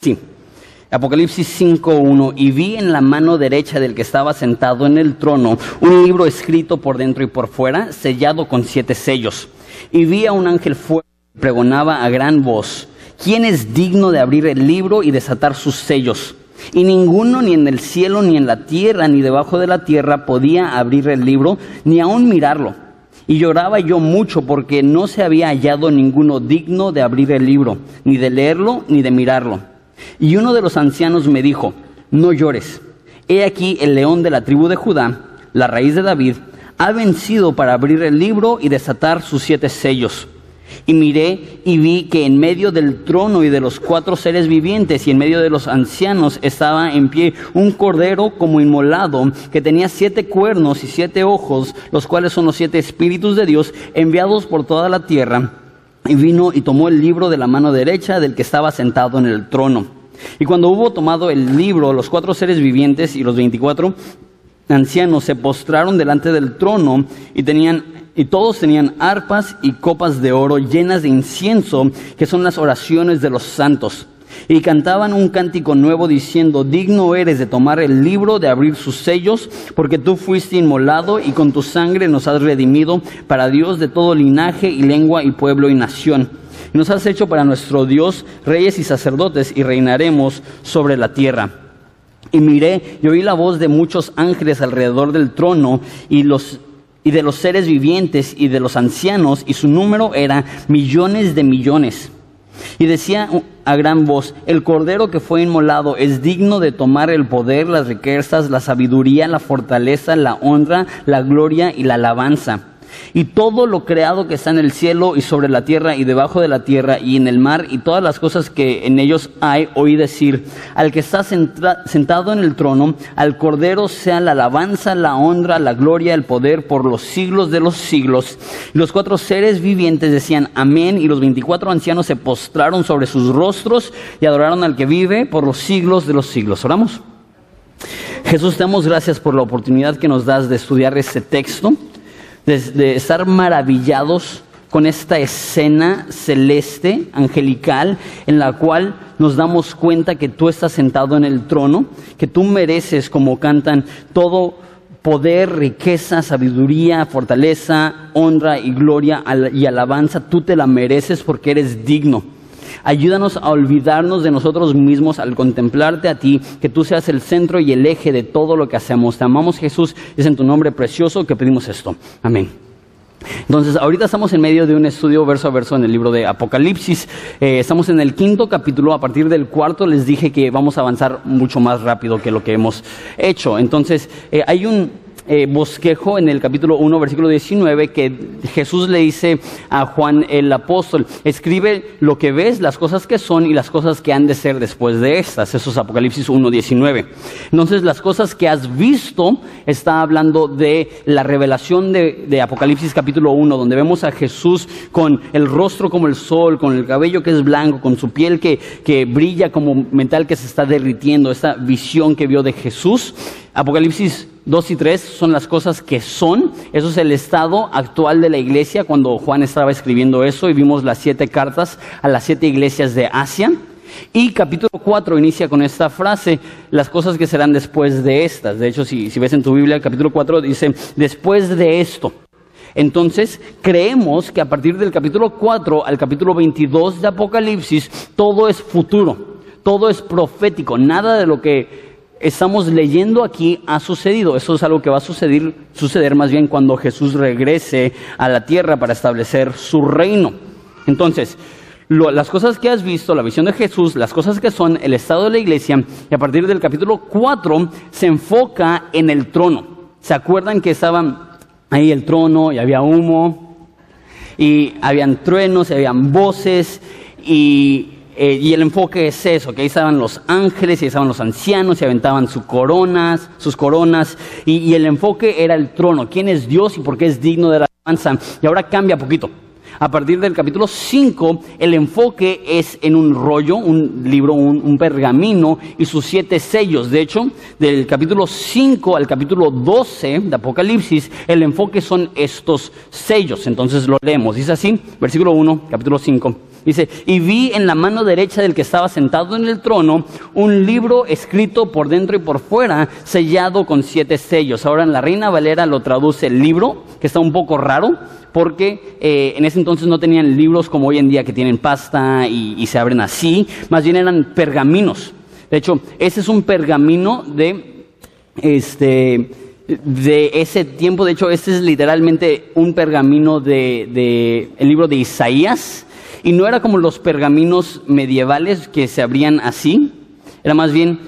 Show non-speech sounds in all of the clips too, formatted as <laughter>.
Sí. Apocalipsis 5.1 y vi en la mano derecha del que estaba sentado en el trono un libro escrito por dentro y por fuera, sellado con siete sellos. Y vi a un ángel fuerte que pregonaba a gran voz, ¿quién es digno de abrir el libro y desatar sus sellos? Y ninguno ni en el cielo, ni en la tierra, ni debajo de la tierra podía abrir el libro, ni aun mirarlo. Y lloraba yo mucho porque no se había hallado ninguno digno de abrir el libro, ni de leerlo, ni de mirarlo. Y uno de los ancianos me dijo, no llores. He aquí el león de la tribu de Judá, la raíz de David, ha vencido para abrir el libro y desatar sus siete sellos. Y miré y vi que en medio del trono y de los cuatro seres vivientes y en medio de los ancianos estaba en pie un cordero como inmolado que tenía siete cuernos y siete ojos, los cuales son los siete espíritus de Dios enviados por toda la tierra. Y vino y tomó el libro de la mano derecha del que estaba sentado en el trono. Y cuando hubo tomado el libro, los cuatro seres vivientes y los veinticuatro ancianos se postraron delante del trono y tenían y todos tenían arpas y copas de oro llenas de incienso, que son las oraciones de los santos. Y cantaban un cántico nuevo diciendo, digno eres de tomar el libro, de abrir sus sellos, porque tú fuiste inmolado y con tu sangre nos has redimido para Dios de todo linaje y lengua y pueblo y nación. Y nos has hecho para nuestro Dios reyes y sacerdotes y reinaremos sobre la tierra. Y miré y oí la voz de muchos ángeles alrededor del trono y y de los seres vivientes y de los ancianos, y su número era millones de millones. Y decía a gran voz, el cordero que fue inmolado es digno de tomar el poder, las riquezas, la sabiduría, la fortaleza, la honra, la gloria y la alabanza. Y todo lo creado que está en el cielo y sobre la tierra y debajo de la tierra y en el mar y todas las cosas que en ellos hay, oí decir, al que está sentado en el trono, al Cordero sea la alabanza, la honra, la gloria, el poder por los siglos de los siglos. Y los cuatro seres vivientes decían amén y los veinticuatro ancianos se postraron sobre sus rostros y adoraron al que vive por los siglos de los siglos. Oramos. Jesús, te damos gracias por la oportunidad que nos das de estudiar este texto de, estar maravillados con esta escena celeste, angelical, en la cual nos damos cuenta que tú estás sentado en el trono, que tú mereces, como cantan, todo poder, riqueza, sabiduría, fortaleza, honra y gloria y alabanza, tú te la mereces porque eres digno. Ayúdanos a olvidarnos de nosotros mismos al contemplarte a ti, que tú seas el centro y el eje de todo lo que hacemos. Te amamos Jesús, es en tu nombre precioso que pedimos esto. Amén. Entonces, ahorita estamos en medio de un estudio verso a verso en el libro de Apocalipsis. Eh, estamos en el quinto capítulo. A partir del cuarto les dije que vamos a avanzar mucho más rápido que lo que hemos hecho. Entonces, eh, hay un, eh, bosquejo en el capítulo 1, versículo 19, que Jesús le dice a Juan el apóstol, escribe lo que ves, las cosas que son y las cosas que han de ser después de estas. Eso es Apocalipsis 1, 19. Entonces, las cosas que has visto está hablando de la revelación de, Apocalipsis capítulo 1, donde vemos a Jesús con el rostro como el sol, con el cabello que es blanco, con su piel que, que brilla como metal que se está derritiendo, esta visión que vio de Jesús. Apocalipsis 2 y 3 son las cosas que son. Eso es el estado actual de la iglesia cuando Juan estaba escribiendo eso y vimos las siete cartas a las siete iglesias de Asia. Y capítulo 4 inicia con esta frase, las cosas que serán después de estas. De hecho, si, ves en tu Biblia, el capítulo 4 dice, después de esto. Entonces, creemos que a partir del capítulo 4 al capítulo 22 de Apocalipsis, todo es futuro, todo es profético, nada de lo que estamos leyendo aquí ha sucedido. Eso es algo que va a suceder, suceder más bien cuando Jesús regrese a la tierra para establecer su reino. Entonces, las cosas que has visto, la visión de Jesús, las cosas que son el estado de la iglesia, y a partir del capítulo 4 se enfoca en el trono. ¿Se acuerdan que estaban ahí el trono y había humo? Y habían truenos y habían voces y eh, y el enfoque es eso, que ahí estaban los ángeles y estaban los ancianos y aventaban sus coronas, sus coronas, y, el enfoque era el trono, quién es Dios y por qué es digno de la alabanza. Y ahora cambia poquito. A partir del capítulo 5, el enfoque es en un rollo, un libro, un, un, pergamino y sus siete sellos. De hecho, del capítulo 5 al capítulo 12 de Apocalipsis, el enfoque son estos sellos. Entonces lo leemos. Dice así, versículo 1, capítulo 5. Dice, y vi en la mano derecha del que estaba sentado en el trono un libro escrito por dentro y por fuera, sellado con siete sellos. Ahora en la Reina Valera lo traduce el libro, que está un poco raro, porque eh, en ese entonces no tenían libros como hoy en día que tienen pasta y, y se abren así, más bien eran pergaminos. De hecho, ese es un pergamino de este de ese tiempo. De hecho, este es literalmente un pergamino de, de, el libro de Isaías. Y no era como los pergaminos medievales que se abrían así. Era más bien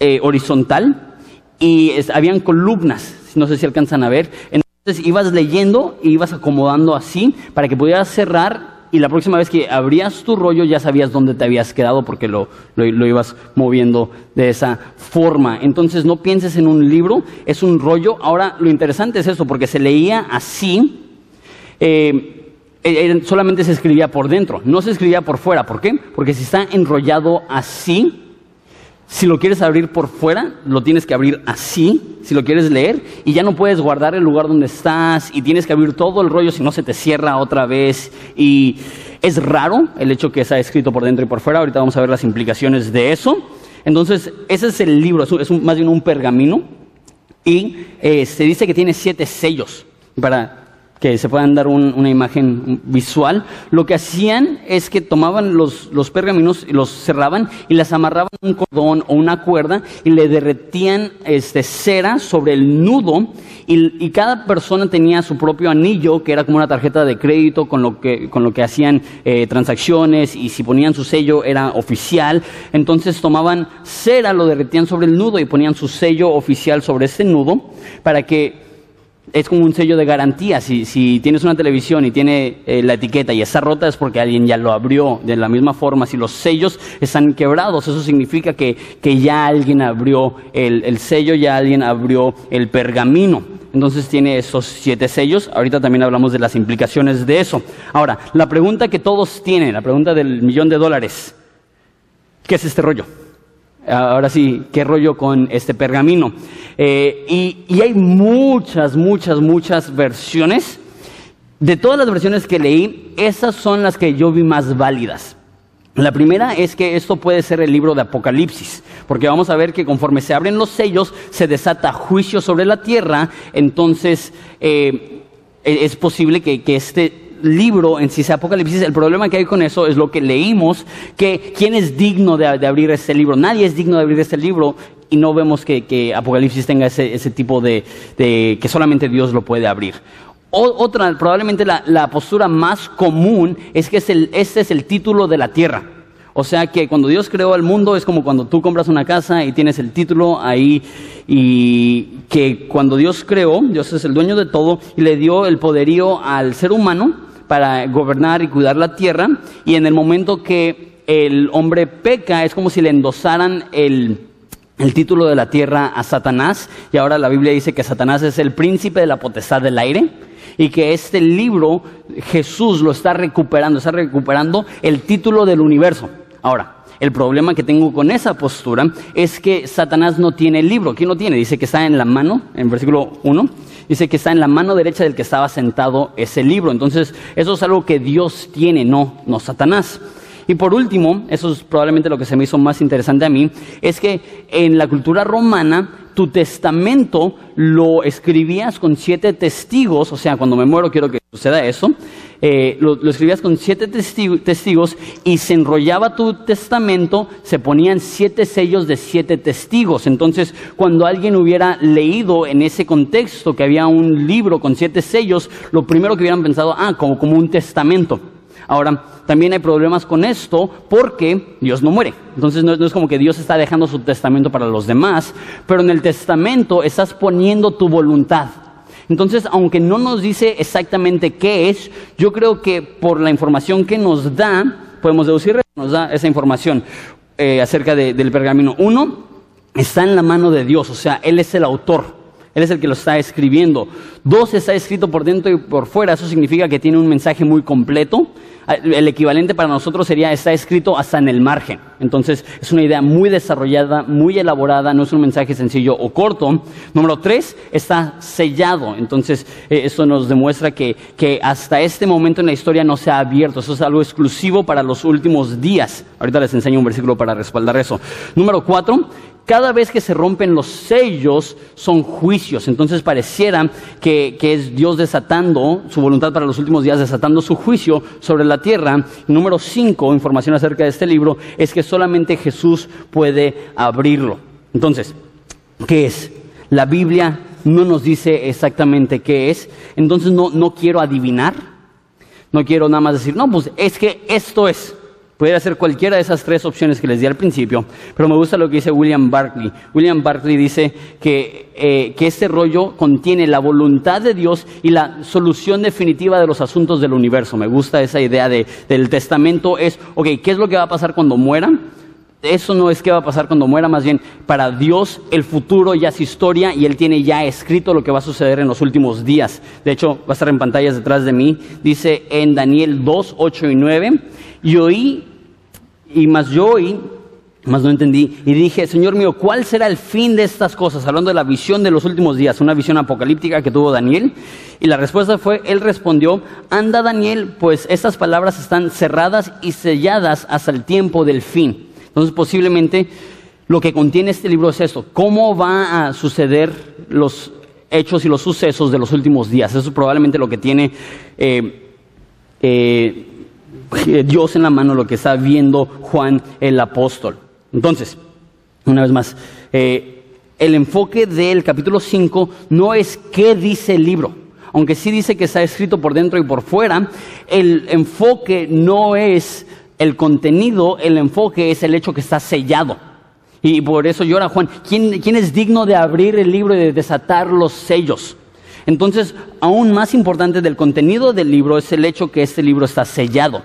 eh, horizontal. Y es, habían columnas. No sé si alcanzan a ver. Entonces ibas leyendo y ibas acomodando así para que pudieras cerrar y la próxima vez que abrías tu rollo ya sabías dónde te habías quedado porque lo, lo, lo, ibas moviendo de esa forma. Entonces no pienses en un libro, es un rollo. Ahora lo interesante es eso, porque se leía así, eh, solamente se escribía por dentro, no se escribía por fuera. ¿Por qué? Porque si está enrollado así, si lo quieres abrir por fuera, lo tienes que abrir así, si lo quieres leer, y ya no puedes guardar el lugar donde estás, y tienes que abrir todo el rollo, si no se te cierra otra vez. Y es raro el hecho que está escrito por dentro y por fuera. Ahorita vamos a ver las implicaciones de eso. Entonces, ese es el libro, es, un, más bien un pergamino, y eh, se dice que tiene siete sellos para que se puedan dar un, una imagen visual, lo que hacían es que tomaban los, los pergaminos y los cerraban y las amarraban un cordón o una cuerda y le derretían este, cera sobre el nudo y, y, cada persona tenía su propio anillo que era como una tarjeta de crédito con lo que, con lo que hacían eh, transacciones y si ponían su sello era oficial. Entonces tomaban cera, lo derretían sobre el nudo y ponían su sello oficial sobre ese nudo para que es como un sello de garantía. Si, tienes una televisión y tiene eh, la etiqueta y está rota es porque alguien ya lo abrió. De la misma forma, si los sellos están quebrados, eso significa que, que ya alguien abrió el, el, sello, ya alguien abrió el pergamino. Entonces tiene esos siete sellos. Ahorita también hablamos de las implicaciones de eso. Ahora, la pregunta que todos tienen, la pregunta del millón de dólares. ¿Qué es este rollo? Ahora sí, ¿qué rollo con este pergamino? Eh, y, hay muchas, muchas, muchas versiones. De todas las versiones que leí, esas son las que yo vi más válidas. La primera es que esto puede ser el libro de Apocalipsis, porque vamos a ver que conforme se abren los sellos, se desata juicio sobre la tierra, entonces eh, es posible que, que este libro en sí sea Apocalipsis, el problema que hay con eso es lo que leímos, que quién es digno de, abrir este libro. Nadie es digno de abrir este libro y no vemos que, que Apocalipsis tenga ese, ese tipo de, de, que solamente Dios lo puede abrir. Otra, probablemente la, la, postura más común es que es el, este es el título de la tierra. O sea que cuando Dios creó el mundo es como cuando tú compras una casa y tienes el título ahí y que cuando Dios creó, Dios es el dueño de todo y le dio el poderío al ser humano para gobernar y cuidar la tierra y en el momento que el hombre peca es como si le endosaran el, el título de la tierra a Satanás y ahora la Biblia dice que Satanás es el príncipe de la potestad del aire y que este libro Jesús lo está recuperando, está recuperando el título del universo. Ahora, el problema que tengo con esa postura es que Satanás no tiene el libro. ¿Quién lo tiene? Dice que está en la mano, en versículo 1, dice que está en la mano derecha del que estaba sentado ese libro. Entonces, eso es algo que Dios tiene, no, no Satanás. Y por último, eso es probablemente lo que se me hizo más interesante a mí, es que en la cultura romana tu testamento lo escribías con siete testigos, o sea, cuando me muero quiero que suceda eso, eh, lo, escribías con siete testigo, testigos y se enrollaba tu testamento, se ponían siete sellos de siete testigos. Entonces, cuando alguien hubiera leído en ese contexto que había un libro con siete sellos, lo primero que hubieran pensado, ah, como, como un testamento. Ahora, también hay problemas con esto porque Dios no muere. Entonces no, es como que Dios está dejando su testamento para los demás, pero en el testamento estás poniendo tu voluntad. Entonces, aunque no nos dice exactamente qué es, yo creo que por la información que nos da, podemos deducir, nos da esa información eh, acerca de, del pergamino. Uno, está en la mano de Dios, o sea, Él es el autor. Él es el que lo está escribiendo. Dos está escrito por dentro y por fuera. Eso significa que tiene un mensaje muy completo. El equivalente para nosotros sería está escrito hasta en el margen. Entonces es una idea muy desarrollada, muy elaborada, no es un mensaje sencillo o corto. Número tres, está sellado. Entonces eh, esto nos demuestra que, que hasta este momento en la historia no se ha abierto. Eso es algo exclusivo para los últimos días. Ahorita les enseño un versículo para respaldar eso. Número cuatro, cada vez que se rompen los sellos son juicios. Entonces pareciera que, es Dios desatando su voluntad para los últimos días, desatando su juicio sobre la tierra. Número cinco, información acerca de este libro, es que solamente Jesús puede abrirlo. Entonces, ¿qué es? La Biblia no nos dice exactamente qué es. Entonces no, no quiero adivinar. No quiero nada más decir, no, pues es que esto es. Puede ser cualquiera de esas tres opciones que les di al principio, pero me gusta lo que dice William Barclay. William Barclay dice que, eh, que este rollo contiene la voluntad de Dios y la solución definitiva de los asuntos del universo. Me gusta esa idea de, del testamento. Es, ok, ¿qué es lo que va a pasar cuando mueran? Eso no es qué va a pasar cuando muera, más bien para Dios el futuro ya es historia y Él tiene ya escrito lo que va a suceder en los últimos días. De hecho, va a estar en pantallas detrás de mí. Dice en Daniel 2, 8 y 9 y oí, y más yo oí, más no entendí, y dije, Señor mío, ¿cuál será el fin de estas cosas? Hablando de la visión de los últimos días, una visión apocalíptica que tuvo Daniel. Y la respuesta fue, él respondió, anda Daniel, pues estas palabras están cerradas y selladas hasta el tiempo del fin. Entonces posiblemente lo que contiene este libro es esto, cómo va a suceder los hechos y los sucesos de los últimos días. Eso es probablemente lo que tiene... Eh, eh, Dios en la mano lo que está viendo Juan el apóstol. Entonces, una vez más, eh, el enfoque del capítulo 5 no es qué dice el libro, aunque sí dice que está escrito por dentro y por fuera, el enfoque no es el contenido, el enfoque es el hecho que está sellado. Y por eso llora Juan, ¿quién, quién es digno de abrir el libro y de desatar los sellos? Entonces, aún más importante del contenido del libro es el hecho que este libro está sellado.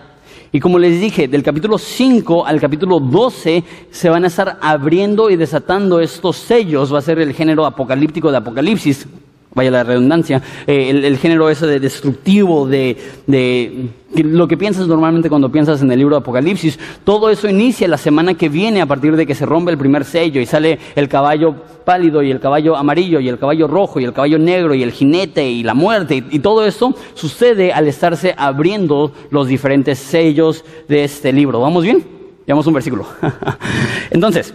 Y como les dije, del capítulo 5 al capítulo 12 se van a estar abriendo y desatando estos sellos, va a ser el género apocalíptico de Apocalipsis, vaya la redundancia, eh, el, género ese de destructivo, de, de, lo que piensas normalmente cuando piensas en el libro de Apocalipsis, todo eso inicia la semana que viene a partir de que se rompe el primer sello y sale el caballo pálido y el caballo amarillo y el caballo rojo y el caballo negro y el jinete y la muerte y, todo eso sucede al estarse abriendo los diferentes sellos de este libro. ¿Vamos bien? Llevamos un versículo. <laughs> Entonces,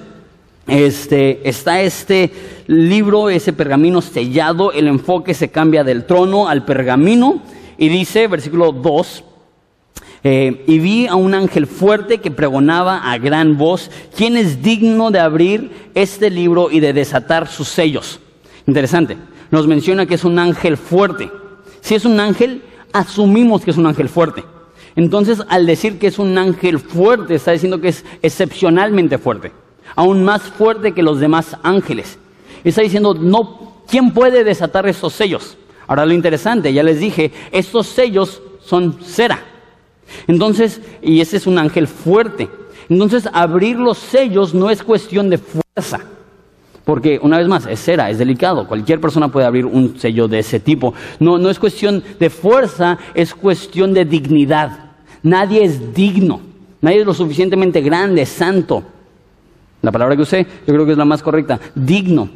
este, está este libro, ese pergamino sellado, el enfoque se cambia del trono al pergamino y dice, versículo 2, eh, y vi a un ángel fuerte que pregonaba a gran voz, ¿quién es digno de abrir este libro y de desatar sus sellos? Interesante, nos menciona que es un ángel fuerte. Si es un ángel, asumimos que es un ángel fuerte. Entonces, al decir que es un ángel fuerte, está diciendo que es excepcionalmente fuerte aún más fuerte que los demás ángeles. Está diciendo, no, ¿quién puede desatar estos sellos? Ahora lo interesante, ya les dije, estos sellos son cera. Entonces, y ese es un ángel fuerte. Entonces, abrir los sellos no es cuestión de fuerza. Porque, una vez más, es cera, es delicado. Cualquier persona puede abrir un sello de ese tipo. No, no es cuestión de fuerza, es cuestión de dignidad. Nadie es digno. Nadie es lo suficientemente grande, santo, la palabra que usé yo creo que es la más correcta, digno.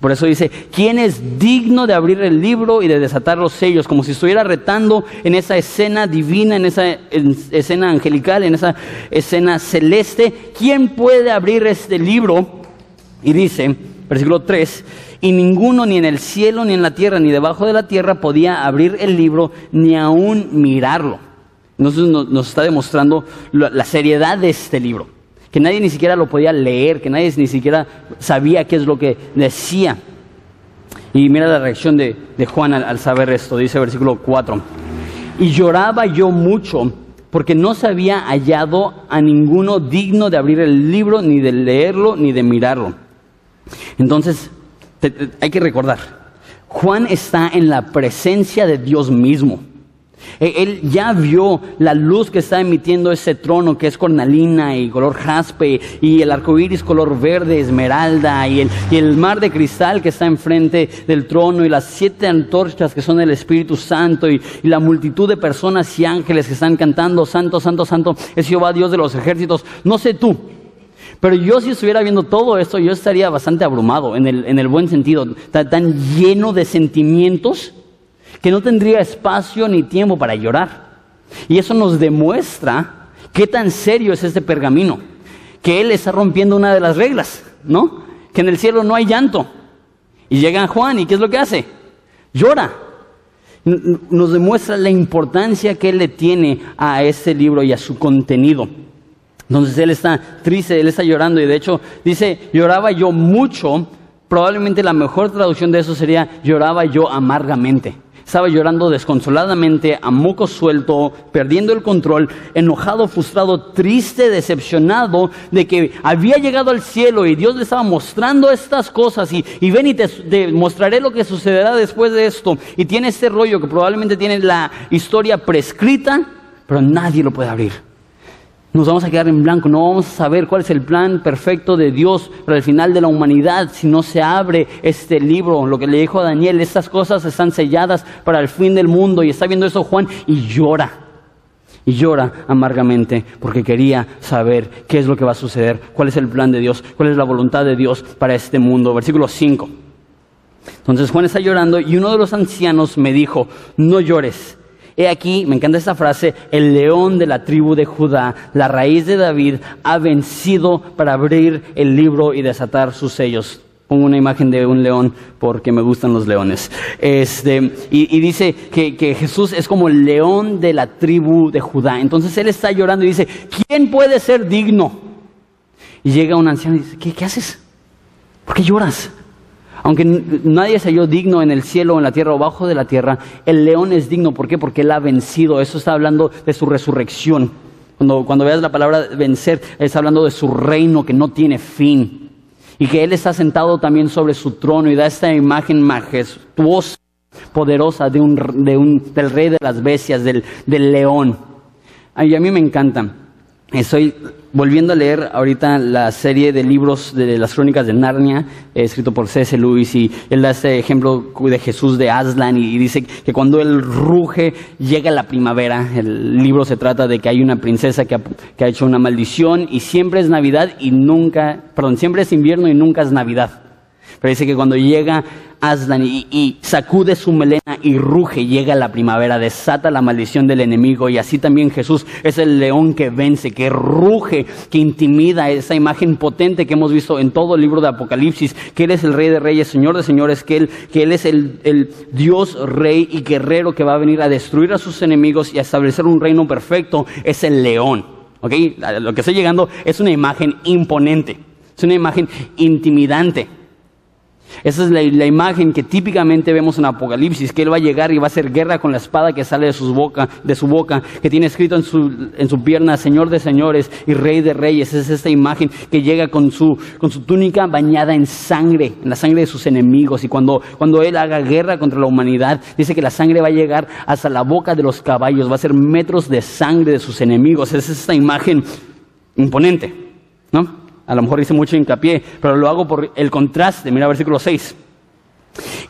Por eso dice, ¿quién es digno de abrir el libro y de desatar los sellos? Como si estuviera retando en esa escena divina, en esa escena angelical, en esa escena celeste. ¿Quién puede abrir este libro? Y dice, versículo 3, y ninguno ni en el cielo, ni en la tierra, ni debajo de la tierra podía abrir el libro, ni aún mirarlo. Entonces nos, está demostrando la seriedad de este libro que nadie ni siquiera lo podía leer, que nadie ni siquiera sabía qué es lo que decía. Y mira la reacción de, Juan al, saber esto, dice versículo 4. Y lloraba yo mucho porque no se había hallado a ninguno digno de abrir el libro, ni de leerlo, ni de mirarlo. Entonces, hay que recordar, Juan está en la presencia de Dios mismo. E- Él ya vio la luz que está emitiendo ese trono que es cornalina y color jaspe y el arco iris color verde, esmeralda y el, y el mar de cristal que está enfrente del trono y las siete antorchas que son el Espíritu Santo y, la multitud de personas y ángeles que están cantando Santo, Santo, Santo es Jehová Dios de los ejércitos. No sé tú, pero yo si estuviera viendo todo esto, yo estaría bastante abrumado, en el, en el buen sentido, tan lleno de sentimientos que no tendría espacio ni tiempo para llorar. Y eso nos demuestra qué tan serio es este pergamino, que él está rompiendo una de las reglas, ¿no? Que en el cielo no hay llanto. Y llega Juan, ¿y qué es lo que hace? Llora. Nos demuestra la importancia que él le tiene a este libro y a su contenido. Entonces él está triste, él está llorando y de hecho dice, lloraba yo mucho, probablemente la mejor traducción de eso sería, lloraba yo amargamente. Estaba llorando desconsoladamente, a moco suelto, perdiendo el control, enojado, frustrado, triste, decepcionado de que había llegado al cielo y Dios le estaba mostrando estas cosas y, y ven y te, te mostraré lo que sucederá después de esto. Y tiene este rollo que probablemente tiene la historia prescrita, pero nadie lo puede abrir nos vamos a quedar en blanco, no vamos a saber cuál es el plan perfecto de Dios para el final de la humanidad si no se abre este libro. Lo que le dijo a Daniel, estas cosas están selladas para el fin del mundo y está viendo eso Juan y llora. Y llora amargamente porque quería saber qué es lo que va a suceder, cuál es el plan de Dios, cuál es la voluntad de Dios para este mundo. Versículo 5. Entonces Juan está llorando y uno de los ancianos me dijo, no llores. He aquí, me encanta esta frase, el león de la tribu de Judá, la raíz de David, ha vencido para abrir el libro y desatar sus sellos. Pongo una imagen de un león porque me gustan los leones. Este, y, dice que, que Jesús es como el león de la tribu de Judá. Entonces él está llorando y dice, ¿quién puede ser digno? Y llega un anciano y dice, ¿qué, qué haces? ¿Por qué lloras? Aunque nadie se halló digno en el cielo, o en la tierra o bajo de la tierra, el león es digno. ¿Por qué? Porque él ha vencido. Eso está hablando de su resurrección. Cuando, cuando veas la palabra vencer, está hablando de su reino que no tiene fin. Y que él está sentado también sobre su trono y da esta imagen majestuosa, poderosa de un, de un- del rey de las bestias, del, del león. Ay, a mí me encanta. Estoy volviendo a leer ahorita la serie de libros de las crónicas de Narnia, eh, escrito por C.S. Lewis, y él da este ejemplo de Jesús de Aslan, y, dice que cuando él ruge, llega la primavera. El libro se trata de que hay una princesa que ha, que ha hecho una maldición, y siempre es Navidad y nunca, perdón, siempre es invierno y nunca es Navidad. Pero dice que cuando llega Aslan y, sacude su melena y ruge, llega la primavera, desata la maldición del enemigo. Y así también Jesús es el león que vence, que ruge, que intimida esa imagen potente que hemos visto en todo el libro de Apocalipsis, que Él es el rey de reyes, señor de señores, que Él, que él es el, el Dios rey y guerrero que va a venir a destruir a sus enemigos y a establecer un reino perfecto, es el león. ¿Ok? Lo que estoy llegando es una imagen imponente, es una imagen intimidante. Esa es la, la imagen que típicamente vemos en Apocalipsis, que Él va a llegar y va a hacer guerra con la espada que sale de, sus boca, de su boca, que tiene escrito en su, en su pierna Señor de señores y Rey de reyes. Es esta imagen que llega con su, con su túnica bañada en sangre, en la sangre de sus enemigos. Y cuando, cuando Él haga guerra contra la humanidad, dice que la sangre va a llegar hasta la boca de los caballos, va a ser metros de sangre de sus enemigos. Es esta imagen imponente, ¿no? A lo mejor hice mucho hincapié, pero lo hago por el contraste. Mira versículo 6.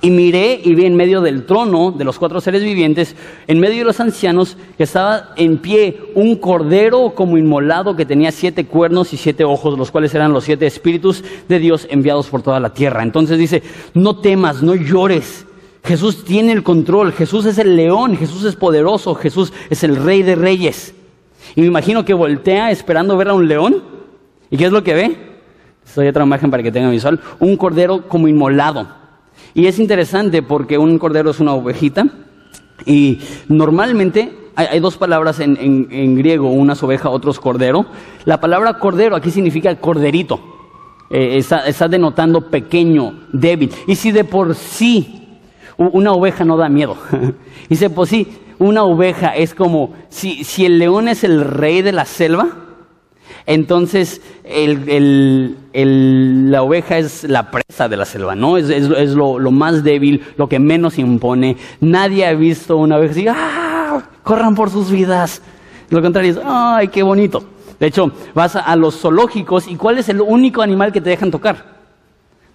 Y miré y vi en medio del trono de los cuatro seres vivientes, en medio de los ancianos, que estaba en pie un cordero como inmolado que tenía siete cuernos y siete ojos, los cuales eran los siete espíritus de Dios enviados por toda la tierra. Entonces dice, no temas, no llores. Jesús tiene el control, Jesús es el león, Jesús es poderoso, Jesús es el rey de reyes. Y me imagino que voltea esperando ver a un león. ¿Y qué es lo que ve? Estoy otra imagen para que tengan visual. Un cordero como inmolado. Y es interesante porque un cordero es una ovejita. Y normalmente hay, dos palabras en, en- en griego, una es oveja, otro cordero. La palabra cordero aquí significa corderito. Eh, está, está denotando pequeño, débil. Y si de por sí una oveja no da miedo. <laughs> de por sí una oveja es como, si, si el león es el rey de la selva, entonces, la oveja es la presa de la selva, ¿no? Es, es- lo, más débil, lo que menos impone. Nadie ha visto una oveja así, ¡ah! corran por sus vidas. Lo contrario es, ¡ay, qué bonito! De hecho, vas a los zoológicos y ¿cuál es el único animal que te dejan tocar?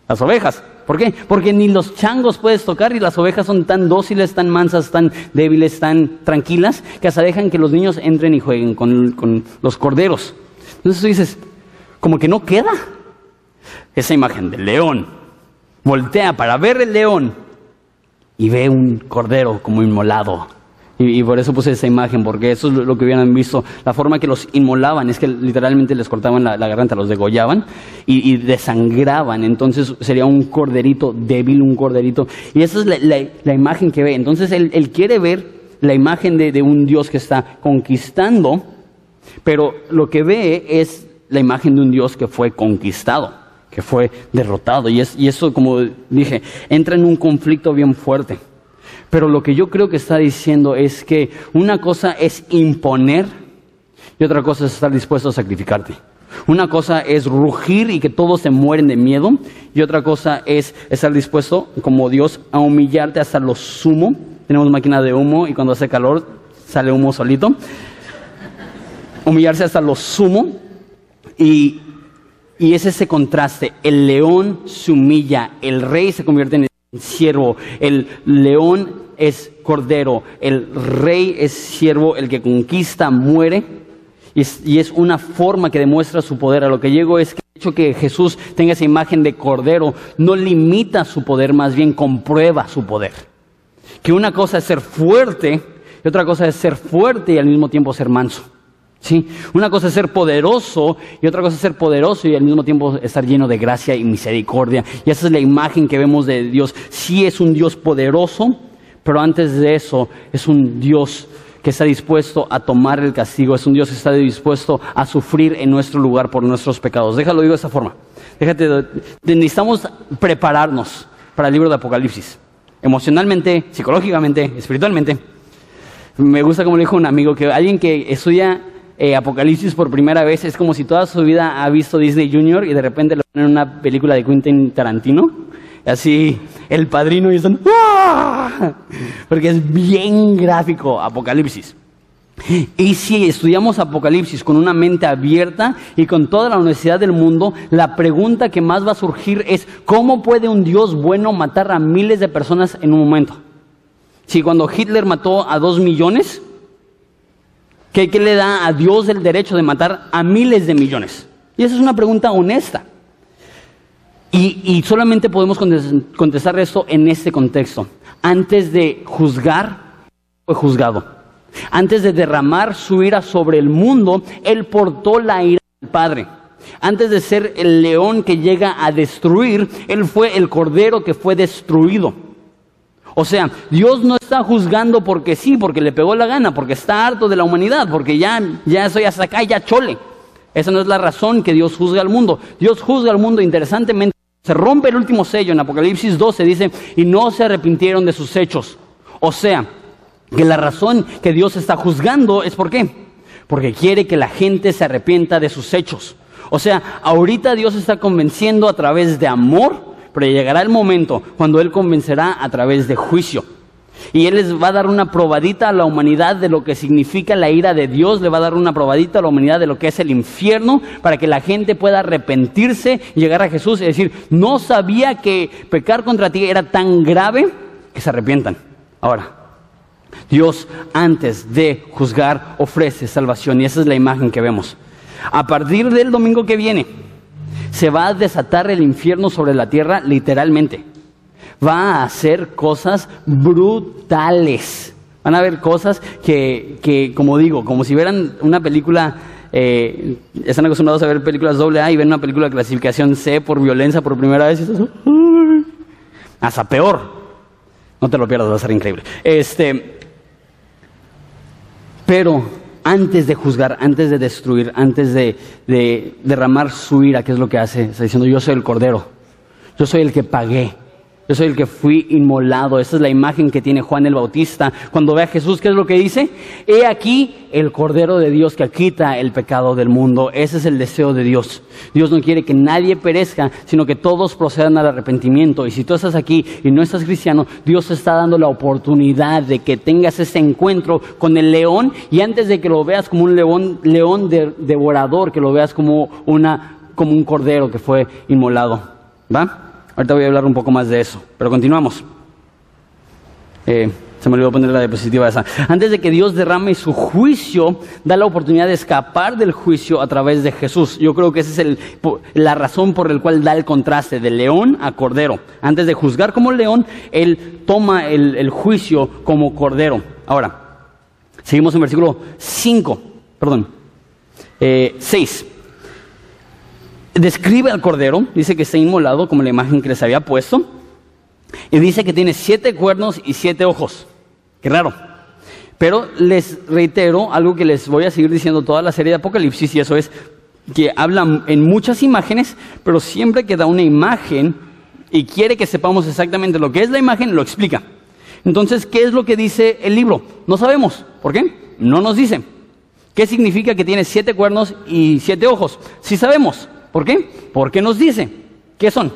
Las ovejas. ¿Por qué? Porque ni los changos puedes tocar y las ovejas son tan dóciles, tan mansas, tan débiles, tan tranquilas, que hasta dejan que los niños entren y jueguen con los corderos. Entonces tú dices, como que no queda esa imagen del león. Voltea para ver el león y ve un cordero como inmolado y, por eso puse esa imagen, porque eso es lo que hubieran visto. La forma que los inmolaban es que literalmente les cortaban la, garganta, los degollaban y, desangraban. Entonces sería un corderito débil, un corderito. Y esa es la, imagen que ve. Entonces él, quiere ver la imagen de, un Dios que está conquistando, pero lo que ve es la imagen de un Dios que fue conquistado, que fue derrotado. y eso, como dije, entra en un conflicto bien fuerte. Pero lo que yo creo que está diciendo es que una cosa es imponer y otra cosa es estar dispuesto a sacrificarte. Una cosa es rugir y que todos se mueren de miedo y otra cosa es estar dispuesto, como Dios, a humillarte hasta lo sumo. Tenemos máquina de humo y cuando hace calor sale humo solito. Humillarse hasta lo sumo y, y es ese contraste. El león se humilla, el rey se convierte en siervo, el león es cordero, el rey es siervo, el que conquista muere. Y es, una forma que demuestra su poder. A lo que llego es que el hecho que Jesús tenga esa imagen de cordero no limita su poder, más bien comprueba su poder. Que una cosa es ser fuerte y otra cosa es ser fuerte y al mismo tiempo ser manso. ¿Sí? Una cosa es ser poderoso y otra cosa es ser poderoso y al mismo tiempo estar lleno de gracia y misericordia. Y esa es la imagen que vemos de Dios. Sí es un Dios poderoso, pero antes de eso es un Dios que está dispuesto a tomar el castigo, es un Dios que está dispuesto a sufrir en nuestro lugar por nuestros pecados. Déjalo digo de esta forma. Déjate, necesitamos prepararnos para el libro de Apocalipsis. Emocionalmente, psicológicamente, espiritualmente. Me gusta como le dijo un amigo que alguien que estudia eh, Apocalipsis por primera vez es como si toda su vida ha visto Disney Junior y de repente lo ponen en una película de Quentin Tarantino. Así, el padrino y están, porque es bien gráfico Apocalipsis. Y si estudiamos Apocalipsis con una mente abierta y con toda la honestidad del mundo, la pregunta que más va a surgir es, ¿cómo puede un Dios bueno matar a miles de personas en un momento? Si cuando Hitler mató a dos millones, ¿Qué, le da a Dios el derecho de matar a miles de millones? Y esa es una pregunta honesta. Y, solamente podemos contestar esto en este contexto. Antes de juzgar, fue juzgado. Antes de derramar su ira sobre el mundo, Él portó la ira del Padre. Antes de ser el león que llega a destruir, Él fue el cordero que fue destruido. O sea, Dios no está juzgando porque sí, porque le pegó la gana, porque está harto de la humanidad, porque ya, ya estoy hasta acá, ya chole. Esa no es la razón que Dios juzga al mundo. Dios juzga al mundo interesantemente. Se rompe el último sello en Apocalipsis 12, dice, y no se arrepintieron de sus hechos. O sea, que la razón que Dios está juzgando es por qué. Porque quiere que la gente se arrepienta de sus hechos. O sea, ahorita Dios está convenciendo a través de amor pero llegará el momento cuando Él convencerá a través de juicio. Y Él les va a dar una probadita a la humanidad de lo que significa la ira de Dios, le va a dar una probadita a la humanidad de lo que es el infierno, para que la gente pueda arrepentirse llegar a Jesús y decir, no sabía que pecar contra ti era tan grave que se arrepientan. Ahora, Dios antes de juzgar ofrece salvación y esa es la imagen que vemos. A partir del domingo que viene, se va a desatar el infierno sobre la tierra literalmente. Va a hacer cosas brutales. Van a haber cosas que, que como digo, como si vieran una película, eh, están acostumbrados a ver películas doble A y ven una película de clasificación C por violencia por primera vez. Hasta peor. No te lo pierdas, va a ser increíble. Este, pero antes de juzgar, antes de destruir, antes de, derramar su ira, ¿qué es lo que hace? Está diciendo, yo soy el cordero, yo soy el que pagué Yo soy el que fui inmolado. Esa es la imagen que tiene Juan el Bautista. Cuando ve a Jesús, ¿qué es lo que dice? He aquí el Cordero de Dios que quita el pecado del mundo. Ese es el deseo de Dios. Dios no quiere que nadie perezca, sino que todos procedan al arrepentimiento. Y si tú estás aquí y no estás cristiano, Dios te está dando la oportunidad de que tengas ese encuentro con el león y antes de que lo veas como un león, león devorador, que lo veas como, una, como un cordero que fue inmolado. ¿Va? Ahorita voy a hablar un poco más de eso, pero continuamos. Eh, se me olvidó poner la diapositiva esa. Antes de que Dios derrame su juicio, da la oportunidad de escapar del juicio a través de Jesús. Yo creo que esa es la razón por la cual da el contraste de león a cordero. Antes de juzgar como león, Él toma el, juicio como cordero. Ahora, seguimos en versículo 5, perdón, 6. Describe al cordero, dice que está inmolado como la imagen que les había puesto, y dice que tiene siete cuernos y siete ojos. Qué raro. Pero les reitero algo que les voy a seguir diciendo toda la serie de Apocalipsis, y eso es que habla en muchas imágenes, pero siempre que da una imagen y quiere que sepamos exactamente lo que es la imagen, lo explica. Entonces, ¿qué es lo que dice el libro? No sabemos. ¿Por qué? No nos dice. ¿Qué significa que tiene siete cuernos y siete ojos? Sí sabemos. ¿Por qué? Porque nos dice. ¿Qué son?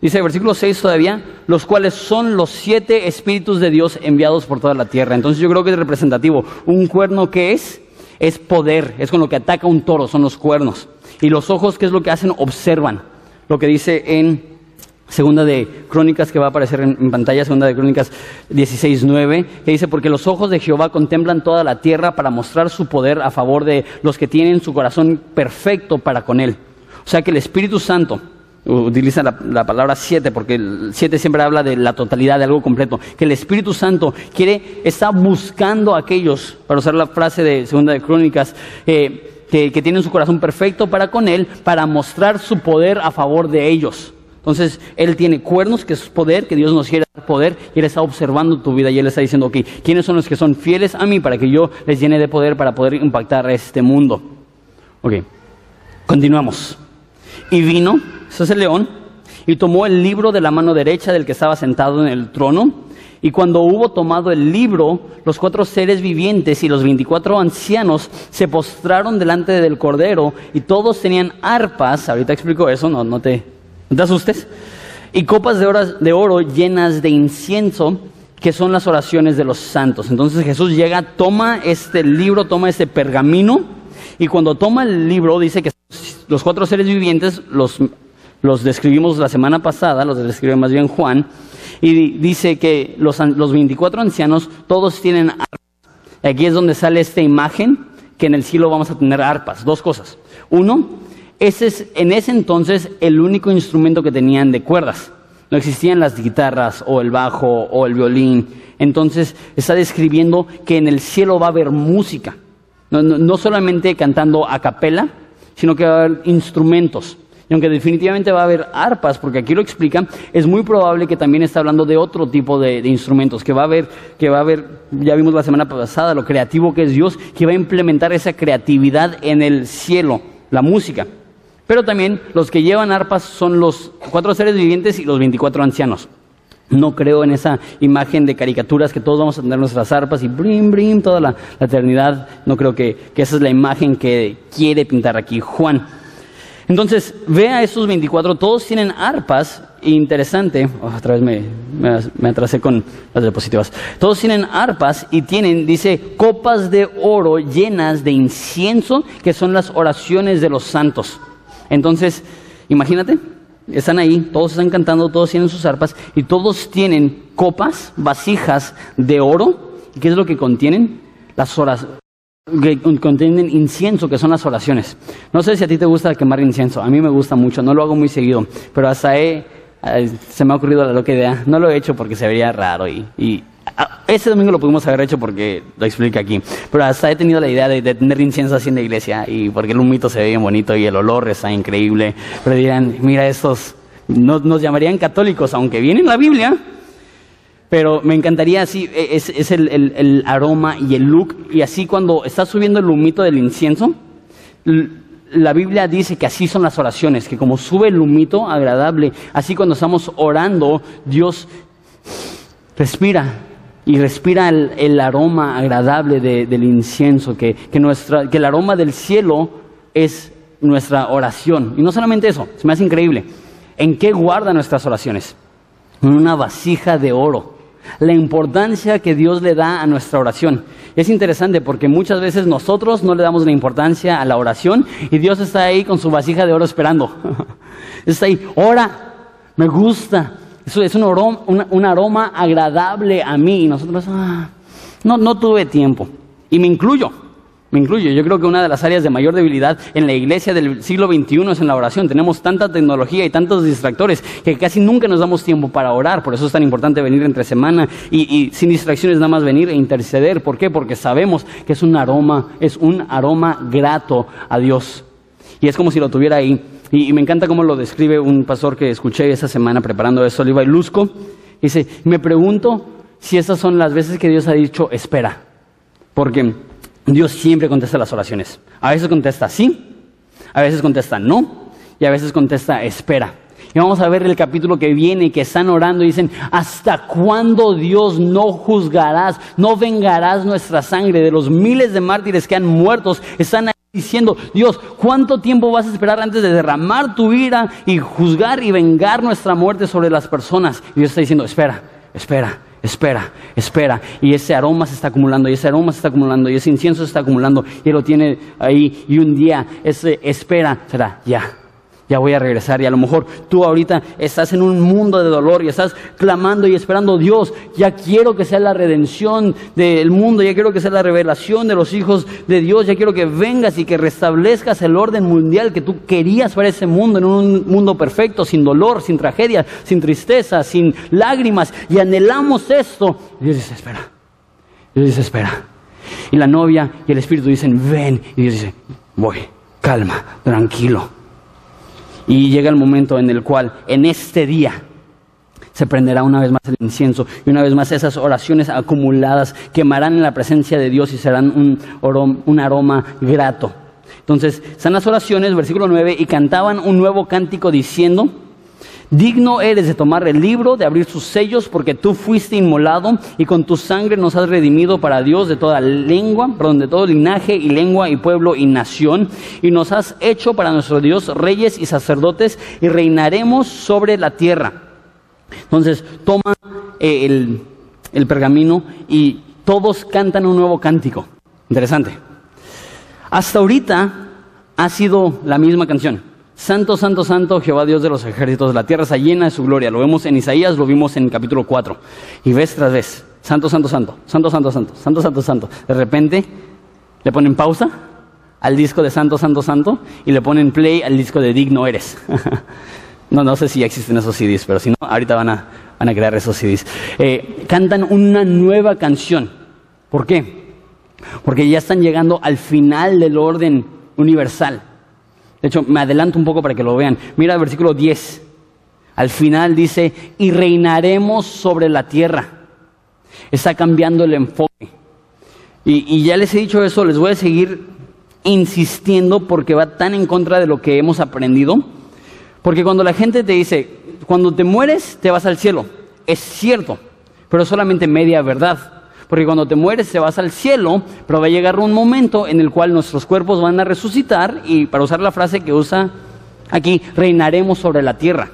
Dice el versículo 6 todavía, los cuales son los siete espíritus de Dios enviados por toda la tierra. Entonces yo creo que es representativo. Un cuerno que es, es poder, es con lo que ataca un toro, son los cuernos. Y los ojos, ¿qué es lo que hacen? Observan. Lo que dice en Segunda de Crónicas, que va a aparecer en, pantalla, Segunda de Crónicas 16.9, que dice, porque los ojos de Jehová contemplan toda la tierra para mostrar su poder a favor de los que tienen su corazón perfecto para con él. O sea que el Espíritu Santo, utiliza la, palabra siete, porque el siete siempre habla de la totalidad, de algo completo, que el Espíritu Santo quiere, está buscando a aquellos, para usar la frase de Segunda de Crónicas, eh, que, tienen su corazón perfecto para con Él, para mostrar su poder a favor de ellos. Entonces, Él tiene cuernos, que es poder, que Dios nos quiere dar poder, y Él está observando tu vida y Él está diciendo, ok, ¿quiénes son los que son fieles a mí para que yo les llene de poder para poder impactar este mundo? Ok, continuamos. Y vino, ese es el león, y tomó el libro de la mano derecha del que estaba sentado en el trono. Y cuando hubo tomado el libro, los cuatro seres vivientes y los veinticuatro ancianos se postraron delante del cordero y todos tenían arpas, ahorita explico eso, no, no, te, te asustes, y copas de, de oro llenas de incienso, que son las oraciones de los santos. Entonces Jesús llega, toma este libro, toma este pergamino, y cuando toma el libro dice que los cuatro seres vivientes los, los describimos la semana pasada, los describe más bien Juan, y dice que los, los 24 ancianos todos tienen arpas. Aquí es donde sale esta imagen que en el cielo vamos a tener arpas. Dos cosas. Uno, ese es en ese entonces el único instrumento que tenían de cuerdas. No existían las guitarras o el bajo o el violín. Entonces está describiendo que en el cielo va a haber música. No, no, solamente cantando a capela, sino que va a haber instrumentos. Y aunque definitivamente va a haber arpas, porque aquí lo explica, es muy probable que también está hablando de otro tipo de, instrumentos, que va a haber, que va a haber, ya vimos la semana pasada, lo creativo que es Dios, que va a implementar esa creatividad en el cielo, la música. Pero también los que llevan arpas son los cuatro seres vivientes y los veinticuatro ancianos. No creo en esa imagen de caricaturas que todos vamos a tener nuestras arpas y brim, brim, toda la, eternidad. No creo que, esa es la imagen que quiere pintar aquí Juan. Entonces, ve a esos 24, todos tienen arpas. Interesante, oh, otra vez me, me, atrasé con las diapositivas. Todos tienen arpas y tienen, dice, copas de oro llenas de incienso, que son las oraciones de los santos. Entonces, imagínate, están ahí, todos están cantando, todos tienen sus arpas y todos tienen copas, vasijas de oro. ¿Qué es lo que contienen? Las horas que contienen incienso, que son las oraciones. No sé si a ti te gusta quemar incienso, a mí me gusta mucho, no lo hago muy seguido, pero hasta he, se me ha ocurrido la loca idea, no lo he hecho porque se vería raro y, y ese domingo lo pudimos haber hecho porque lo explica aquí. Pero hasta he tenido la idea de, tener incienso así en la iglesia y porque el humito se ve bien bonito y el olor está increíble. Pero dirán, mira, estos no, nos llamarían católicos, aunque viene en la Biblia. Pero me encantaría así, e, es, el, el, aroma y el look. Y así cuando está subiendo el humito del incienso, la Biblia dice que así son las oraciones, que como sube el humito agradable, así cuando estamos orando, Dios respira y respira el, aroma agradable del incienso, que, nuestra, que el aroma del cielo es nuestra oración. Y no solamente eso, se me hace increíble. ¿En qué guarda nuestras oraciones? En una vasija de oro. La importancia que Dios le da a nuestra oración. Es interesante porque muchas veces nosotros no le damos la importancia a la oración y Dios está ahí con su vasija de oro esperando. <laughs> está ahí, ora, me gusta. Es un aroma, un, aroma agradable a mí y nosotros, ah, no, no tuve tiempo. Y me incluyo. Me incluyo. Yo creo que una de las áreas de mayor debilidad en la iglesia del siglo XXI es en la oración. Tenemos tanta tecnología y tantos distractores que casi nunca nos damos tiempo para orar. Por eso es tan importante venir entre semana y, sin distracciones nada más venir e interceder. ¿Por qué? Porque sabemos que es un aroma, es un aroma grato a Dios. Y es como si lo tuviera ahí. Y, me encanta cómo lo describe un pastor que escuché esa semana preparando eso, Oliva y Luzco. Dice, me pregunto si esas son las veces que Dios ha dicho, espera. Porque Dios siempre contesta las oraciones. A veces contesta sí, a veces contesta no, y a veces contesta espera. Y vamos a ver el capítulo que viene, que están orando y dicen, ¿hasta cuándo Dios no juzgarás, no vengarás nuestra sangre de los miles de mártires que han muerto? Están diciendo, Dios, ¿cuánto tiempo vas a esperar antes de derramar tu ira y juzgar y vengar nuestra muerte sobre las personas? Y Dios está diciendo, espera, espera, espera, espera. Y ese aroma se está acumulando, y ese aroma se está acumulando, y ese incienso se está acumulando, y lo tiene ahí. Y un día ese espera será ya ya voy a regresar. Y a lo mejor tú ahorita estás en un mundo de dolor y estás clamando y esperando, Dios, ya quiero que sea la redención del mundo, ya quiero que sea la revelación de los hijos de Dios, ya quiero que vengas y que restablezcas el orden mundial que tú querías para ese mundo, en un mundo perfecto, sin dolor, sin tragedia, sin tristeza, sin lágrimas. Y anhelamos esto. Dios dice, espera. Dios dice, espera. Y la novia y el espíritu dicen, ven. Y Dios dice, voy, calma, tranquilo y llega el momento en el cual en este día se prenderá una vez más el incienso y una vez más esas oraciones acumuladas quemarán en la presencia de Dios y serán un, un aroma grato. Entonces, están las oraciones, versículo 9, y cantaban un nuevo cántico diciendo, Digno eres de tomar el libro, de abrir sus sellos, porque tú fuiste inmolado y con tu sangre nos has redimido para Dios de toda lengua, perdón, de todo linaje y lengua y pueblo y nación, y nos has hecho para nuestro Dios reyes y sacerdotes y reinaremos sobre la tierra. Entonces, toma eh, el, el pergamino y todos cantan un nuevo cántico. Interesante. Hasta ahorita ha sido la misma canción. Santo, santo, santo, Jehová Dios de los ejércitos, la tierra está llena de su gloria. Lo vemos en Isaías, lo vimos en capítulo 4. Y vez tras vez, santo, santo, santo, santo, santo, santo, santo, santo, santo. De repente le ponen pausa al disco de santo, santo, santo y le ponen play al disco de digno eres. <laughs> no, no sé si ya existen esos CDs, pero si no, ahorita van a, van a crear esos CDs. Eh, cantan una nueva canción. ¿Por qué? Porque ya están llegando al final del orden universal. De hecho, me adelanto un poco para que lo vean. Mira el versículo 10. Al final dice, y reinaremos sobre la tierra. Está cambiando el enfoque. Y, ya les he dicho eso, les voy a seguir insistiendo porque va tan en contra de lo que hemos aprendido. Porque cuando la gente te dice, cuando te mueres, te vas al cielo. Es cierto, pero solamente media verdad. Porque cuando te mueres te vas al cielo, pero va a llegar un momento en el cual nuestros cuerpos van a resucitar y para usar la frase que usa aquí, reinaremos sobre la tierra.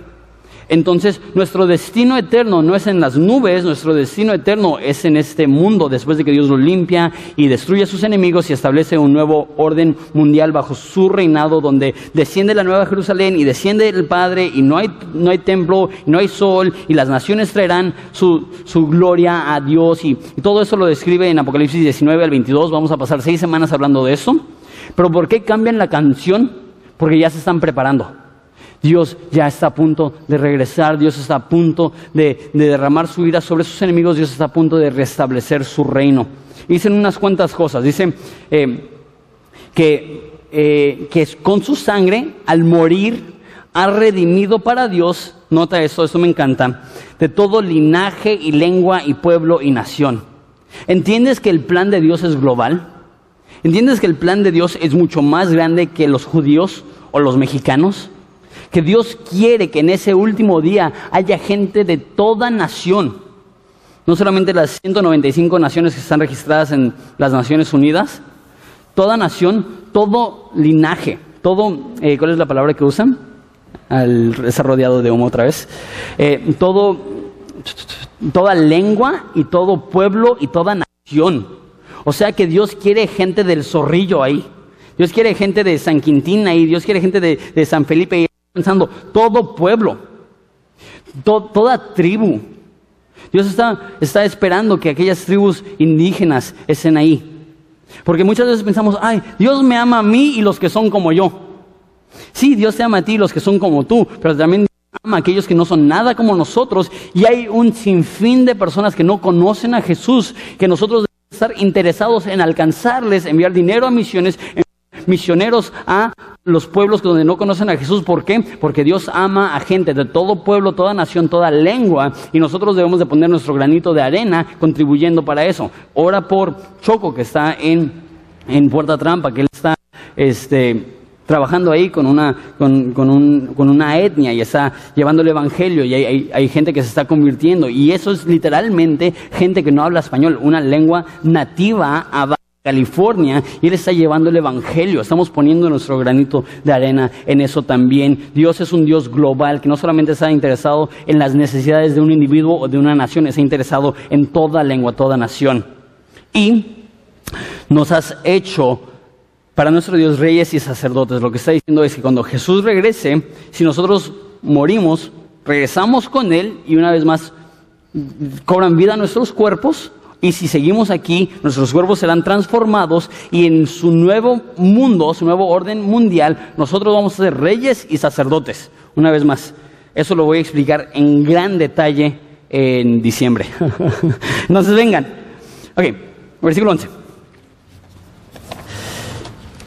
Entonces, nuestro destino eterno no es en las nubes, nuestro destino eterno es en este mundo, después de que Dios lo limpia y destruye a sus enemigos y establece un nuevo orden mundial bajo su reinado, donde desciende la nueva Jerusalén y desciende el Padre y no hay, no hay templo, no hay sol y las naciones traerán su, gloria a Dios y, y todo eso lo describe en Apocalipsis 19 al 22, vamos a pasar seis semanas hablando de eso. Pero ¿por qué cambian la canción? Porque ya se están preparando. Dios ya está a punto de regresar, Dios está a punto de, derramar su ira sobre sus enemigos, Dios está a punto de restablecer su reino. Dicen unas cuantas cosas, dicen eh, que, eh, que con su sangre, al morir, ha redimido para Dios, nota eso, eso me encanta, de todo linaje y lengua y pueblo y nación. ¿Entiendes que el plan de Dios es global? ¿Entiendes que el plan de Dios es mucho más grande que los judíos o los mexicanos? Que Dios quiere que en ese último día haya gente de toda nación. No solamente las 195 naciones que están registradas en las Naciones Unidas, toda nación, todo linaje, todo, eh, ¿cuál es la palabra que usan? Al estar rodeado de humo otra vez. Eh, todo, toda lengua y todo pueblo y toda nación. O sea que Dios quiere gente del zorrillo ahí. Dios quiere gente de San Quintín ahí. Dios quiere gente de, San Felipe ahí. Pensando, todo pueblo, toda tribu. Dios está, está esperando que aquellas tribus indígenas estén ahí. Porque muchas veces pensamos, ay, Dios me ama a mí y los que son como yo. Sí, Dios te ama a ti y los que son como tú, pero también ama a aquellos que no son nada como nosotros. Y hay un sinfín de personas que no conocen a Jesús, que nosotros estar interesados en alcanzarles, enviar dinero a misiones, misioneros a los pueblos donde no conocen a Jesús. ¿Por qué? Porque Dios ama a gente de todo pueblo, toda nación, toda lengua y nosotros debemos de poner nuestro granito de arena contribuyendo para eso. Ora por Choco que está en, en Puerta Trampa, que él está este, trabajando ahí con una, con, con, un, con una etnia y está llevando el evangelio y hay, hay, gente que se está convirtiendo. Y eso es literalmente gente que no habla español, una lengua nativa California y Él está llevando el Evangelio. Estamos poniendo nuestro granito de arena en eso también. Dios es un Dios global que no solamente está interesado en las necesidades de un individuo o de una nación, está interesado en toda lengua, toda nación. Y nos has hecho para nuestro Dios reyes y sacerdotes. Lo que está diciendo es que cuando Jesús regrese, si nosotros morimos, regresamos con Él y una vez más cobran vida nuestros cuerpos. Y si seguimos aquí, nuestros cuerpos serán transformados y en su nuevo mundo, su nuevo orden mundial, nosotros vamos a ser reyes y sacerdotes. Una vez más, eso lo voy a explicar en gran detalle en diciembre. <laughs> Entonces vengan. Ok, versículo 11.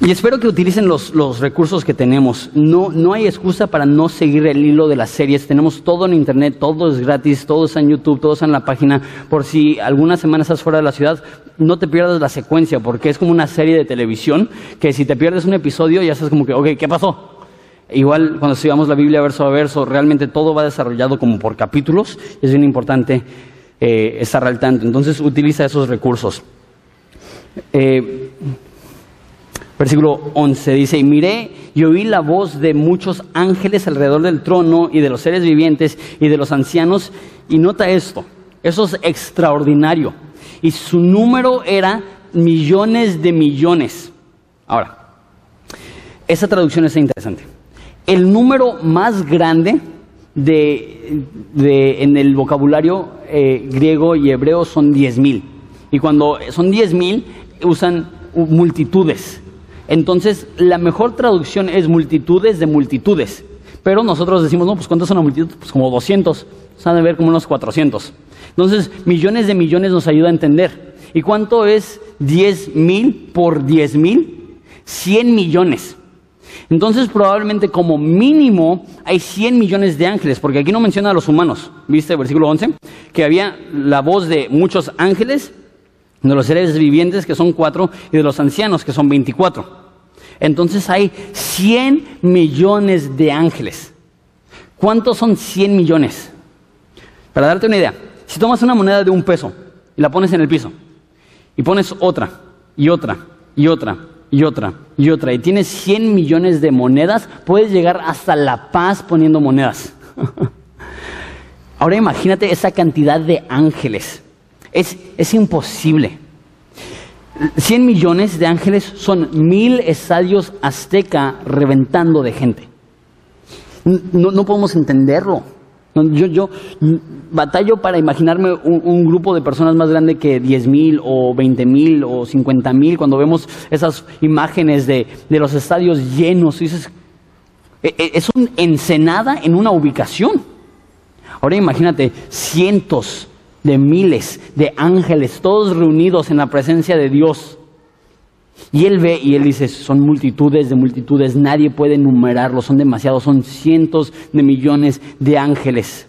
Y espero que utilicen los, recursos que tenemos. No, no hay excusa para no seguir el hilo de las series. Tenemos todo en internet, todo es gratis, todo está en YouTube, todo está en la página. Por si algunas semanas estás fuera de la ciudad, no te pierdas la secuencia, porque es como una serie de televisión que si te pierdes un episodio ya estás como que, ok, ¿qué pasó? Igual cuando estudiamos la Biblia verso a verso, realmente todo va desarrollado como por capítulos. Es bien importante eh, estar al tanto. Entonces utiliza esos recursos. Eh, Versículo 11 dice, y miré y oí la voz de muchos ángeles alrededor del trono y de los seres vivientes y de los ancianos. Y nota esto, eso es extraordinario. Y su número era millones de millones. Ahora, esa traducción es interesante. El número más grande de, en el vocabulario eh, griego y hebreo son diez mil. Y cuando son diez mil, usan multitudes. Entonces, la mejor traducción es multitudes de multitudes. Pero nosotros decimos, no, pues ¿cuántos son una multitud? Pues como 200. Se de ver como unos 400. Entonces, millones de millones nos ayuda a entender. ¿Y cuánto es 10 mil por 10 mil? 100 millones. Entonces, probablemente como mínimo hay 100 millones de ángeles, porque aquí no menciona a los humanos. ¿Viste? Versículo 11. Que había la voz de muchos ángeles de los seres vivientes que son cuatro y de los ancianos que son veinticuatro. Entonces hay 100 millones de ángeles. ¿Cuántos son 100 millones? Para darte una idea, si tomas una moneda de un peso y la pones en el piso y pones otra y otra y otra y otra y otra y tienes 100 millones de monedas, puedes llegar hasta La Paz poniendo monedas. <laughs> Ahora imagínate esa cantidad de ángeles. Es, imposible. 100 millones de ángeles son mil estadios azteca reventando de gente. No, podemos entenderlo. Yo, yo batallo para imaginarme un, grupo de personas más grande que 10 mil o 20 mil o 50 mil cuando vemos esas imágenes de, los estadios llenos. Dices, e, e, es un ensenada en una ubicación. Ahora imagínate cientos de miles de ángeles, todos reunidos en la presencia de Dios. Y él ve y él dice, son multitudes de multitudes, nadie puede enumerarlos, son demasiados, son cientos de millones de ángeles.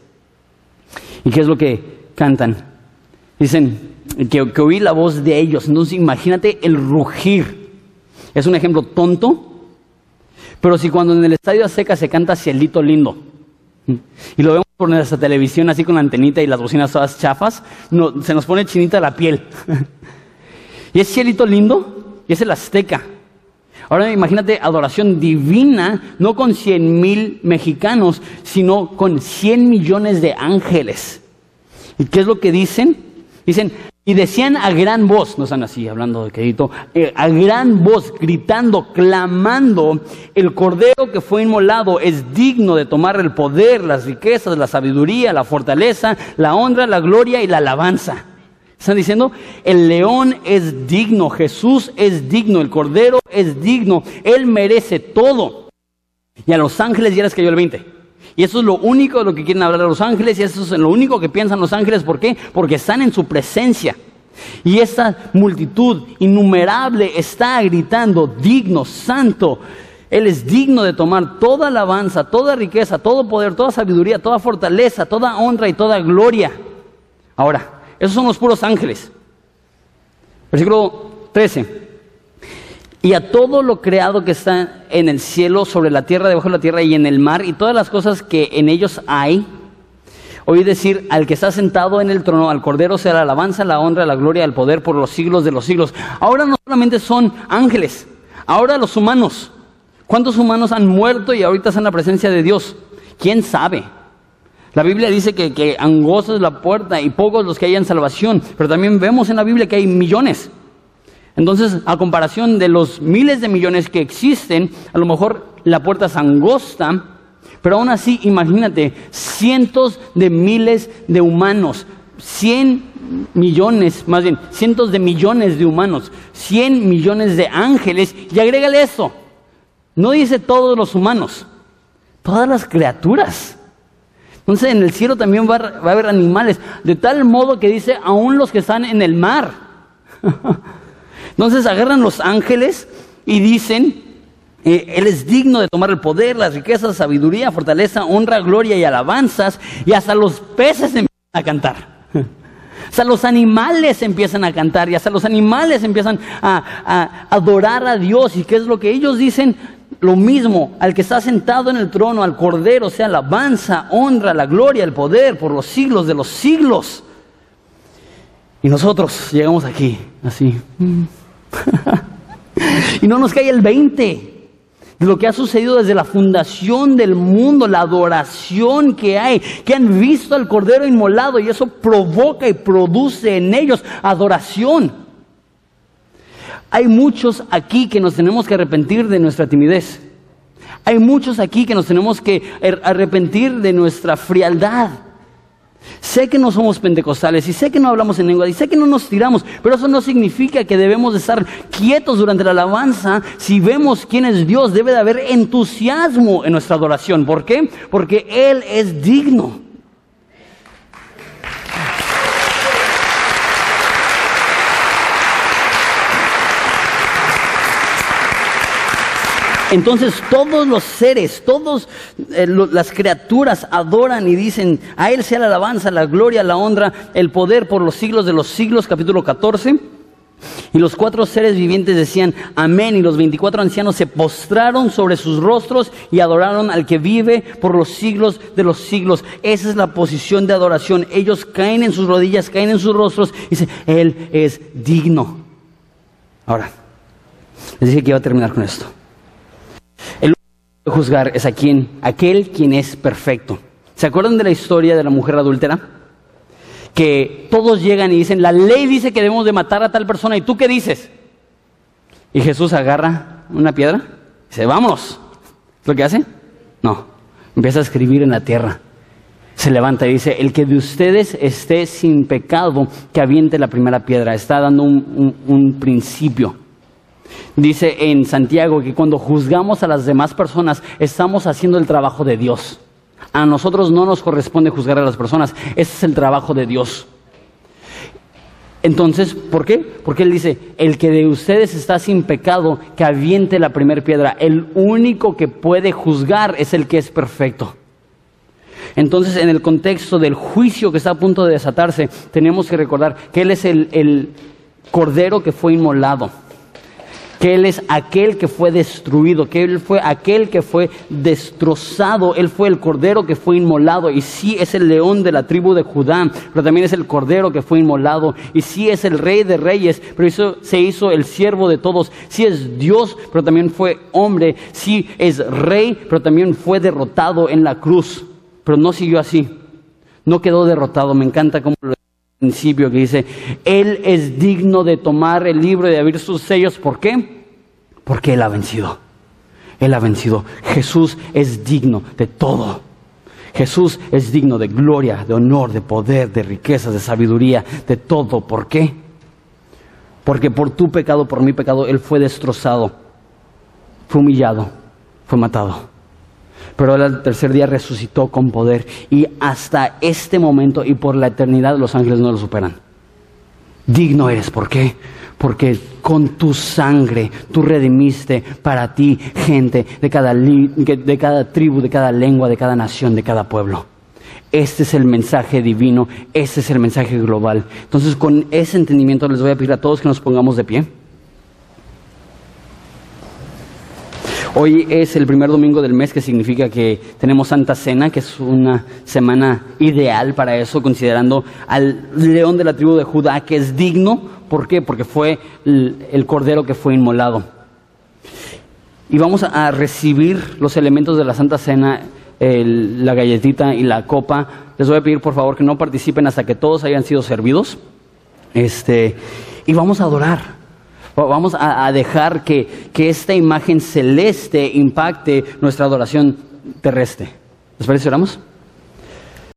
¿Y qué es lo que cantan? Dicen que, que oí la voz de ellos, entonces imagínate el rugir es un ejemplo tonto, pero si cuando en el estadio seca se canta Cielito Lindo, y lo vemos por nuestra televisión así con la antenita y las bocinas todas chafas, no, se nos pone chinita la piel. <laughs> y es Cielito Lindo, y es el Azteca. Ahora imagínate adoración divina, no con cien mil mexicanos, sino con cien millones de ángeles. ¿Y qué es lo que dicen? Dicen, y decían a gran voz, no están así hablando de quedito, eh, a gran voz, gritando, clamando, el cordero que fue inmolado es digno de tomar el poder, las riquezas, la sabiduría, la fortaleza, la honra, la gloria y la alabanza. Están diciendo, el león es digno, Jesús es digno, el cordero es digno, Él merece todo. Y a los ángeles ya les cayó el 20. Y eso es lo único de lo que quieren hablar los ángeles y eso es lo único que piensan los ángeles. ¿Por qué? Porque están en su presencia. Y esa multitud innumerable está gritando, digno, santo. Él es digno de tomar toda alabanza, toda riqueza, todo poder, toda sabiduría, toda fortaleza, toda honra y toda gloria. Ahora, esos son los puros ángeles. Versículo 13. Y a todo lo creado que está en el cielo, sobre la tierra, debajo de la tierra y en el mar, y todas las cosas que en ellos hay, oí decir, al que está sentado en el trono, al Cordero sea la alabanza, la honra, la gloria, el poder por los siglos de los siglos. Ahora no solamente son ángeles, ahora los humanos. ¿Cuántos humanos han muerto y ahorita están en la presencia de Dios? ¿Quién sabe? La Biblia dice que, que angosta es la puerta y pocos los que hayan salvación, pero también vemos en la Biblia que hay millones. Entonces, a comparación de los miles de millones que existen, a lo mejor la puerta es angosta, pero aún así, imagínate, cientos de miles de humanos, cien millones, más bien, cientos de millones de humanos, cien millones de ángeles, y agrégale eso. No dice todos los humanos, todas las criaturas. Entonces en el cielo también va, a haber animales, de tal modo que dice, aún los que están en el mar. <laughs> Entonces agarran los ángeles y dicen, eh, Él es digno de tomar el poder, las riquezas, sabiduría, fortaleza, honra, gloria y alabanzas, y hasta los peces empiezan a cantar. <laughs> Hasta los animales empiezan a cantar y hasta los animales empiezan a adorar a Dios. ¿Y qué es lo que ellos dicen? lo mismo al que está sentado en el trono, al Cordero, sea alabanza, honra, la gloria, el poder por los siglos de los siglos. Y nosotros llegamos aquí, así. <laughs> y no nos cae el 20 de lo que ha sucedido desde la fundación del mundo, la adoración que hay, que han visto al Cordero inmolado y eso provoca y produce en ellos adoración. Hay muchos aquí que nos tenemos que arrepentir de nuestra timidez. Hay muchos aquí que nos tenemos que arrepentir de nuestra frialdad. Sé que no somos pentecostales y sé que no hablamos en lengua y sé que no nos tiramos, pero eso no significa que debemos de estar quietos durante la alabanza. Si vemos quién es Dios, debe de haber entusiasmo en nuestra adoración. ¿Por qué? Porque Él es digno. Entonces todos los seres, todas eh, las criaturas adoran y dicen, a Él sea la alabanza, la gloria, la honra, el poder por los siglos de los siglos, capítulo 14. Y los cuatro seres vivientes decían, amén. Y los veinticuatro ancianos se postraron sobre sus rostros y adoraron al que vive por los siglos de los siglos. Esa es la posición de adoración. Ellos caen en sus rodillas, caen en sus rostros y dicen, Él es digno. Ahora, les dije que iba a terminar con esto. Juzgar es a quien, aquel quien es perfecto. ¿Se acuerdan de la historia de la mujer adúltera? Que todos llegan y dicen, la ley dice que debemos de matar a tal persona, ¿y tú qué dices? Y Jesús agarra una piedra y dice, vamos. ¿Es lo que hace? No, empieza a escribir en la tierra. Se levanta y dice, el que de ustedes esté sin pecado, que aviente la primera piedra. Está dando un principio. Dice en Santiago que cuando juzgamos a las demás personas estamos haciendo el trabajo de Dios. A nosotros no nos corresponde juzgar a las personas, ese es el trabajo de Dios. Entonces, ¿por qué? Porque Él dice, el que de ustedes está sin pecado, que aviente la primera piedra. El único que puede juzgar es el que es perfecto. Entonces, en el contexto del juicio que está a punto de desatarse, tenemos que recordar que Él es el, cordero que fue inmolado que Él es aquel que fue destruido, que Él fue aquel que fue destrozado, Él fue el cordero que fue inmolado, y sí es el león de la tribu de Judá, pero también es el cordero que fue inmolado, y sí es el rey de reyes, pero se hizo el siervo de todos, sí es Dios, pero también fue hombre, sí es rey, pero también fue derrotado en la cruz, pero no siguió así, no quedó derrotado, me encanta cómo lo principio que dice, Él es digno de tomar el libro y de abrir sus sellos. ¿Por qué? Porque Él ha vencido. Él ha vencido. Jesús es digno de todo. Jesús es digno de gloria, de honor, de poder, de riquezas, de sabiduría, de todo. ¿Por qué? Porque por tu pecado, por mi pecado, Él fue destrozado, fue humillado, fue matado pero al tercer día resucitó con poder y hasta este momento y por la eternidad los ángeles no lo superan. Digno eres, ¿por qué? Porque con tu sangre tú redimiste para ti gente de cada, de cada tribu, de cada lengua, de cada nación, de cada pueblo. Este es el mensaje divino, este es el mensaje global. Entonces con ese entendimiento les voy a pedir a todos que nos pongamos de pie. Hoy es el primer domingo del mes, que significa que tenemos Santa Cena, que es una semana ideal para eso, considerando al león de la tribu de Judá, que es digno. ¿Por qué? Porque fue el, cordero que fue inmolado. Y vamos a recibir los elementos de la Santa Cena, la galletita y la copa. Les voy a pedir por favor que no participen hasta que todos hayan sido servidos. Este, y vamos a adorar. Vamos a, dejar que, esta imagen celeste impacte nuestra adoración terrestre. ¿Les parece oramos?